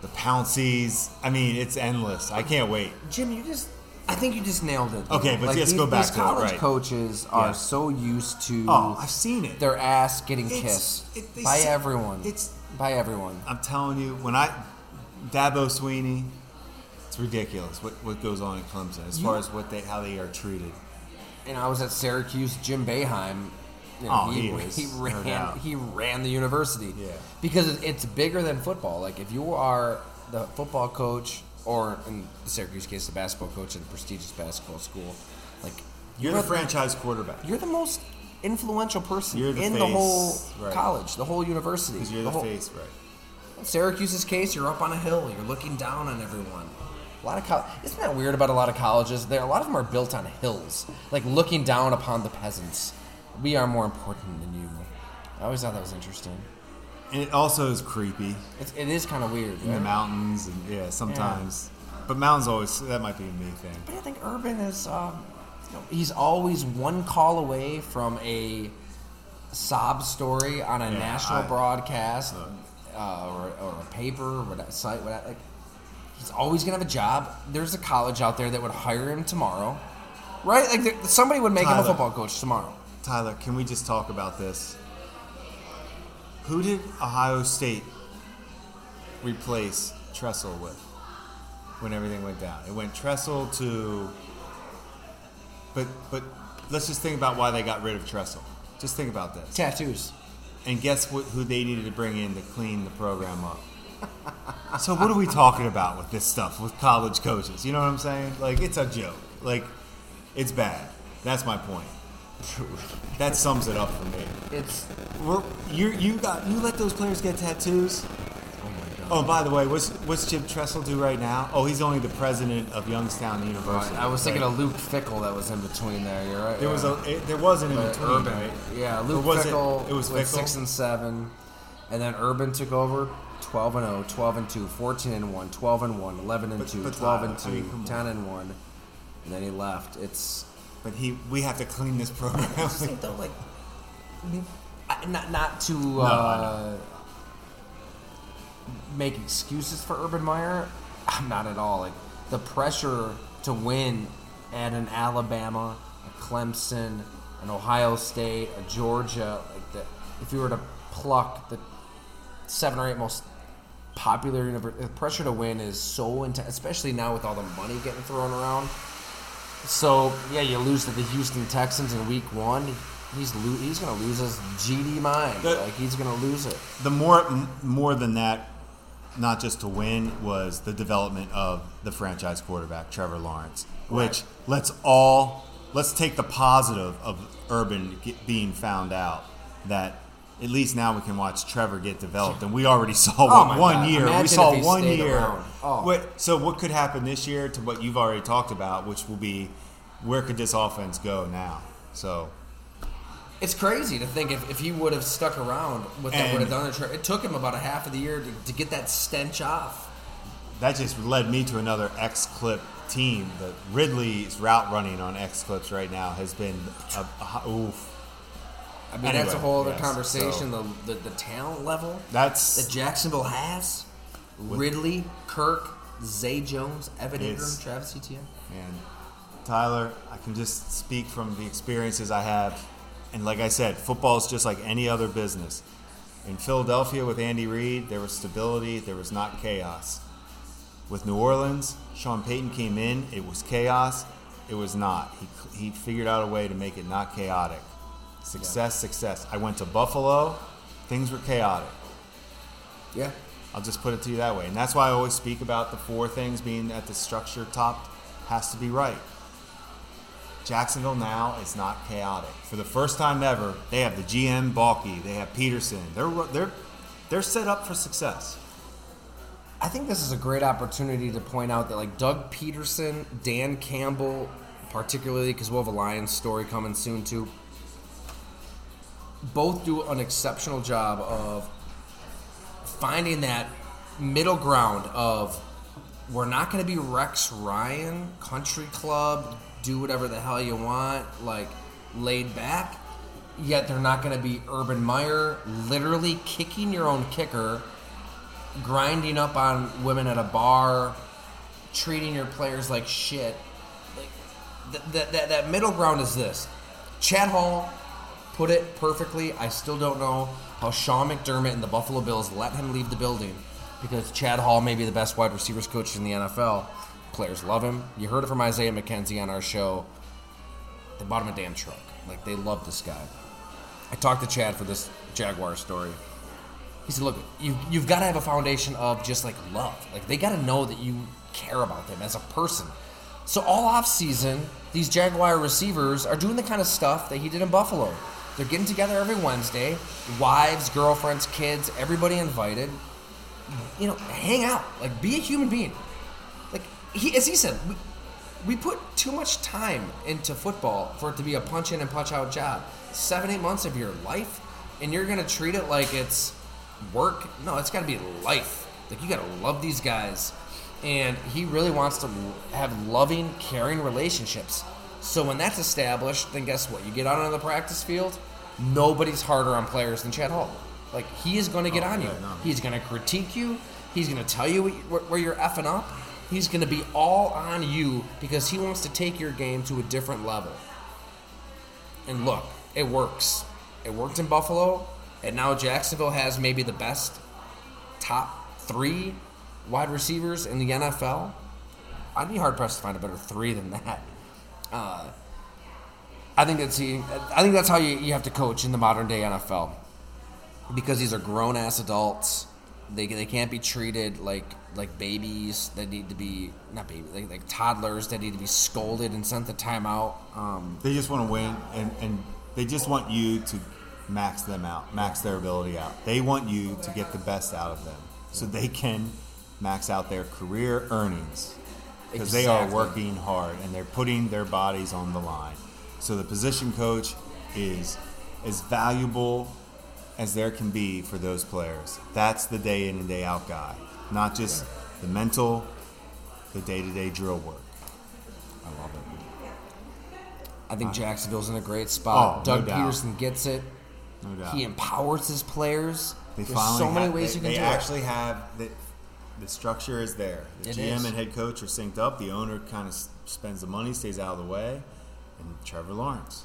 the Pounceys. I mean, it's endless. I can't wait. Jim, you just. I think you just nailed it. Okay, but let's these, go back these to it, college right. coaches are Yeah. so used to Oh, I've seen it. their ass getting It's- kissed it- by everyone. it's- by everyone. I'm telling you, when I Dabo Swinney, it's ridiculous what, what goes on in Clemson as far as what they how they are treated. And I was at Syracuse. Jim Boeheim. You know, Oh, he, he was, he no ran doubt. he ran the university. Yeah. Because it's bigger than football. Like if you are the football coach, or in the Syracuse case, the basketball coach at a prestigious basketball school, like You're the franchise quarterback You're the most influential person You're the in the face, whole right. college, the whole university. because you're the the whole, face, right? Syracuse's case, you're up on a hill. You're looking down on everyone. A lot of isn't that weird about a lot of colleges? There, a lot of them are built on hills, like looking down upon the peasants. We are more important than you. I always thought that was interesting. And it also is creepy It's, it is kind of weird. in the mountains, and yeah, sometimes. But mountains always that might be a me thing. But I think Urban is, um, you know, he's always one call away from a sob story on a Yeah, national I- broadcast uh, or, or a paper or whatever, site. Whatever. Like, he's always gonna have a job. There's a college out there that would hire him tomorrow, right? Like there, somebody would make him a football coach tomorrow. Tyler, can we just talk about this? Who did Ohio State replace Tressel with when everything went down? It went Tressel to. But but let's just think about why they got rid of Tressel. Just think about this. Tattoos. And guess what, who they needed to bring in to clean the program up? so what are we talking about with this stuff with college coaches? You know what I'm saying? Like it's a joke. Like it's bad. That's my point. That sums it up for me. It's We're, you you got you let those players get tattoos. oh my god. Oh, by the way, what's what's Jim Tressel do right now? Oh, he's only the president of Youngstown University. I was thinking Right. of Luke Fickell that was in between there. You're right. there was yeah. a it, there wasn't in between, Urban, right? yeah, Luke was it- Fickell it was Fickell? six and seven, and then Urban took over 12 and 0, 12 and 2, 14 and 1, 12 and 1, 11 and But- 2, but 12 and Tyler, 2, I mean, come 10 and 1, and then he left. It's But he we have to clean this program. I just think though, like, not not to I uh, make excuses for Urban Meyer. I'm not at all. Like the pressure to win at an Alabama, a Clemson, an Ohio State, a Georgia. Like the, if you were to pluck the seven or eight most popular the pressure to win is so intense, especially now with all the money getting thrown around. So yeah, you lose to the Houston Texans in Week One. He's lo- he's gonna lose his GD mind. The- like he's gonna lose it. the more m- more than that, not just to win, was the development of the franchise quarterback Trevor Lawrence. Which let's all let's take the positive of Urban get, being found out that at least now we can watch Trevor get developed, and we already saw Oh one, one year. Imagine we saw one year. Oh. What, so what could happen this year to what you've already talked about, which will be where could this offense go now? So It's crazy to think if, if he would have stuck around, what that would have done. to Tre- It took him about a half of the year to, to get that stench off. That just led me to another X Clip team. The Ridley's route running on X Clips right now has been a, a, oof. I mean, that's a whole other yes, conversation. The, the the talent level That's that Jacksonville has. Ridley, Kirk, Zay Jones, Evan Engram, Travis Etienne. and Tyler. I can just speak from the experiences I have, and like I said, football is just like any other business. In Philadelphia with Andy Reid, there was stability. There was not chaos. With New Orleans, Sean Payton came in. It was chaos. It was not. He, he figured out a way to make it not chaotic. Success, success. I went to Buffalo. Things were chaotic. Yeah. I'll just put it to you that way. And that's why I always speak about the four things being at the structure top has to be right. Jacksonville now is not chaotic. For the first time ever, they have the GM Baalke, they have Pederson. They're they're they're set up for success. I think this is a great opportunity to point out that like Doug Pederson, Dan Campbell, particularly because we'll have a Lions story coming soon too. Both do an exceptional job of finding that middle ground of we're not going to be Rex Ryan, country club, do whatever the hell you want, like laid back. Yet they're not going to be Urban Meyer, literally kicking your own kicker grinding up on women at a bar, treating your players like shit. Like th- th- that that middle ground is this. Chad Hall put it perfectly. I still don't know how Sean McDermott and the Buffalo Bills let him leave the building because Chad Hall may be the best wide receivers coach in the NFL. Players love him. You heard it from Isaiah McKenzie on our show. They bought him a damn truck. Like they love this guy. I talked to Chad for this Jaguar story. He said, "Look, you you've got to have a foundation of just like love. Like they got to know that you care about them as a person. So all off season, these Jaguar receivers are doing the kind of stuff that he did in Buffalo. They're getting together every Wednesday, wives, girlfriends, kids, everybody invited. You know, hang out, like be a human being. Like he, as he said, we, we put too much time into football for it to be a punch in and punch out job. Seven, eight months of your life, and you're gonna treat it like it's work. No, it's gotta be life. Like you gotta love these guys, and he really wants to have loving, caring relationships. So when that's established, then guess what? You get out on the practice field. Nobody's harder on players than Chad Hall. Like he is going to get Oh, on you. no. He's going to critique you. He's going to tell you where you're effing up. He's going to be all on you because he wants to take your game to a different level. And look, it works. It worked in Buffalo, and now Jacksonville has maybe the best top three wide receivers in the NFL. I'd be hard pressed to find a better three than that. Uh, I think that's I think that's how you, you have to coach in the modern day NFL because these are grown ass adults. They, they can't be treated like like babies that need to be not baby like, like toddlers that need to be scolded and sent to timeout. Um, They just want to win, and, and they just want you to max them out, max their ability out. They want you to get the best out of them so they can max out their career earnings because they are working hard and they're putting their bodies on the line. So the position coach is as valuable as there can be for those players. That's the day in and day out guy, not just the mental, the day to day drill work. I love it. I think Jacksonville's in a great spot. Oh, Doug doubt. Pederson gets it. No doubt. He empowers his players. They There's so many have- ways they, you can they do actually have the, the structure is there. The It GM is. and head coach are synced up. The owner kind of spends the money, stays out of the way, and Trevor Lawrence.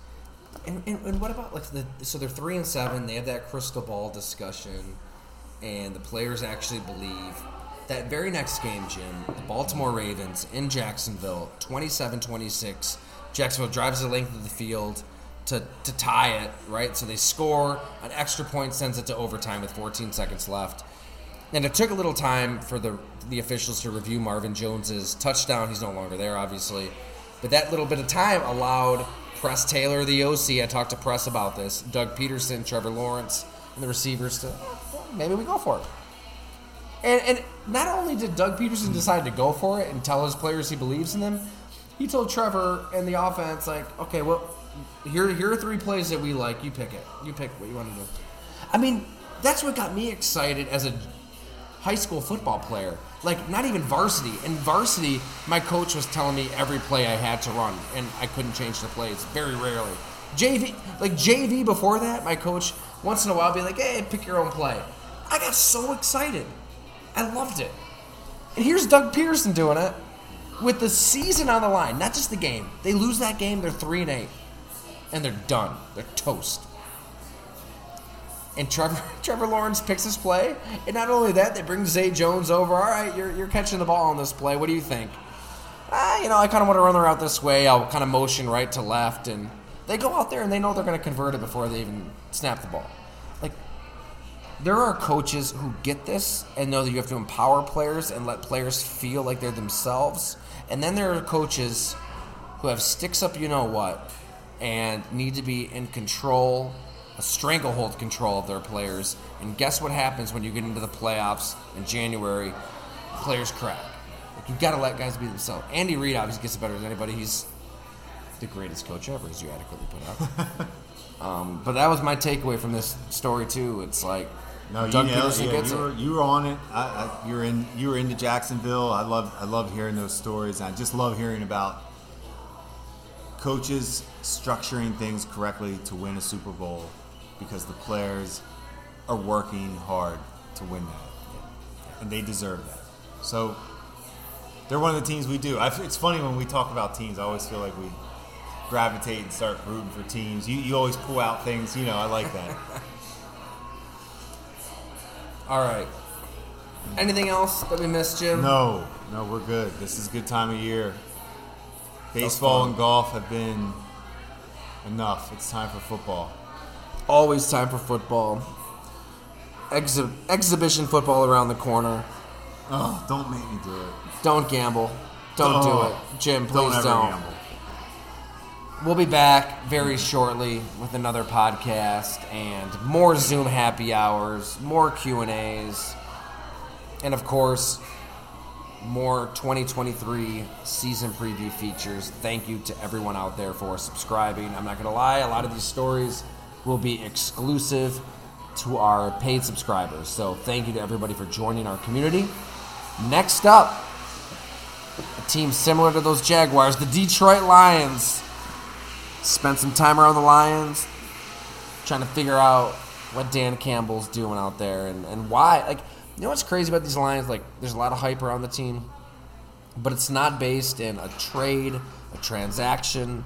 And, and, and what about like the so they're three and seven. They have that crystal ball discussion, and the players actually believe that very next game, Jim, the Baltimore Ravens in Jacksonville, 27-26. Jacksonville drives the length of the field to, to tie it, right? So they score an extra point, sends it to overtime with 14 seconds left. And it took a little time for the the officials to review Marvin Jones's touchdown. He's no longer there, obviously, but that little bit of time allowed Press Taylor, the OC. I talked to Press about this. Doug Pederson, Trevor Lawrence, and the receivers to maybe we go for it. And, and not only did Doug Pederson decide to go for it and tell his players he believes in them, he told Trevor and the offense like, okay, well, here here are three plays that we like. You pick it. You pick what you want to do. I mean, that's what got me excited as a high school football player. Like not even varsity. In varsity, my coach was telling me every play I had to run, and I couldn't change the plays very rarely. JV, like JV before that, my coach once in a while be like, "Hey, pick your own play." I got so excited. I loved it. And here's Doug Pederson doing it with the season on the line, not just the game. They lose that game, they're three and eight, and they're done. They're toast. And Trevor Trevor Lawrence picks his play, and not only that, they bring Zay Jones over. All right, you're, you're catching the ball on this play. What do you think? Ah, you know, I kind of want to run the route this way. I'll kind of motion right to left, and they go out there and they know they're going to convert it before they even snap the ball. Like there are coaches who get this and know that you have to empower players and let players feel like they're themselves. And then there are coaches who have sticks up you know what and need to be in control, a stranglehold control of their players. And guess what happens when you get into the playoffs in January? Players crack. Like you've got to let guys be themselves. Andy Reid obviously gets it better than anybody. He's the greatest coach ever, as you adequately put out. um, but that was my takeaway from this story too. It's like No, Doug you nailed, Pederson yeah, gets you it. you were on it. I, I, you were in you were into Jacksonville. I love I love hearing those stories. I just love hearing about coaches structuring things correctly to win a Super Bowl because the players are working hard to win that. and they deserve that. So they're one of the teams we do. I, it's funny when we talk about teams. I always feel like we gravitate and start rooting for teams. You you always pull out things. You know, I like that. All right. Anything else that we missed, Jim? no, no, we're good. This is a good time of year. Baseball and golf have been enough. It's time for football. Always time for football. Exhi- exhibition football around the corner. Oh, don't make me do it. Don't gamble. Don't do Oh, it. Jim, please don't. gamble. We'll be back very shortly with another podcast and more Zoom happy hours, more Q&As, and of course, more 2023 season preview features. Thank you to everyone out there for subscribing. I'm not going to lie, a lot of these stories will be exclusive to our paid subscribers. So, thank you to everybody for joining our community. Next up, a team similar to those Jaguars, the Detroit Lions. Spent some time around the Lions, trying to figure out what Dan Campbell's doing out there and, and why. Like, you know what's crazy about these Lions? Like, there's a lot of hype around the team, but it's not based in a trade, a transaction,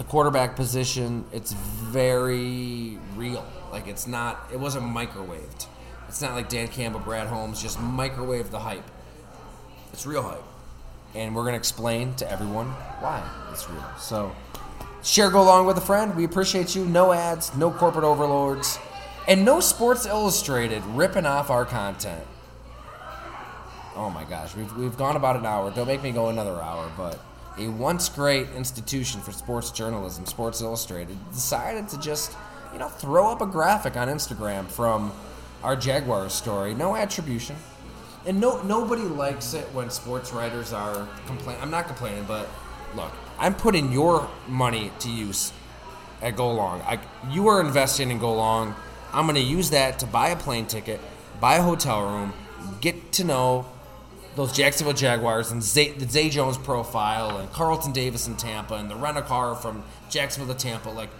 the quarterback position. It's very real. Like, it's not, it wasn't microwaved. It's not like Dan Campbell, Brad Holmes just microwave the hype. It's real hype. And we're to explain to everyone why it's real. So, share, Go Long with a friend. We appreciate you. No ads, no corporate overlords, and no Sports Illustrated ripping off our content. Oh my gosh, we've, we've gone about an hour. Don't make me go another hour, but a once great institution for sports journalism, Sports Illustrated, decided to just, you know, throw up a graphic on Instagram from our Jaguars story. No attribution. And no nobody likes it when sports writers are complain. I'm not complaining, but look, I'm putting your money to use at Go Long. I, you are investing in Go Long. I'm going to use that to buy a plane ticket, buy a hotel room, get to know those Jacksonville Jaguars and Zay, the Zay Jones profile and Carlton Davis in Tampa and the rent a car from Jacksonville to Tampa. Like,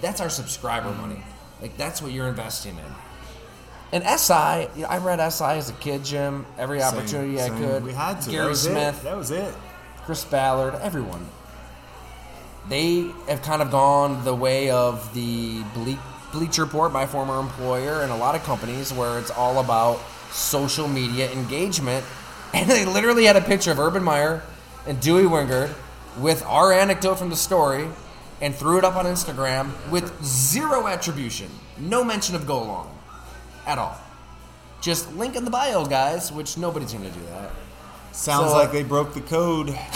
that's our subscriber money. Like, that's what you're investing in. And SI, you know, I read SI as a kid, Jim. Every opportunity Same- I could. We had to. Gary that Smith, It. That was it. Chris Ballard, everyone. They have kind of gone the way of the Ble- Bleacher Report, my former employer, and a lot of companies where it's all about social media engagement. And they literally had a picture of Urban Meyer and Dewey Wingard with our anecdote from the story and threw it up on Instagram with zero attribution, no mention of go long at all. Just link in the bio, guys, which nobody's going to do that. Sounds So- like they broke the code.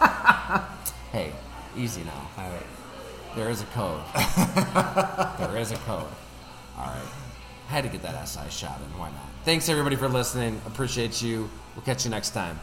Hey, easy now. All right. There is a code. there is a code. All right. I had to get that SI shot in. Why not? Thanks everybody for listening. Appreciate you. We'll catch you next time.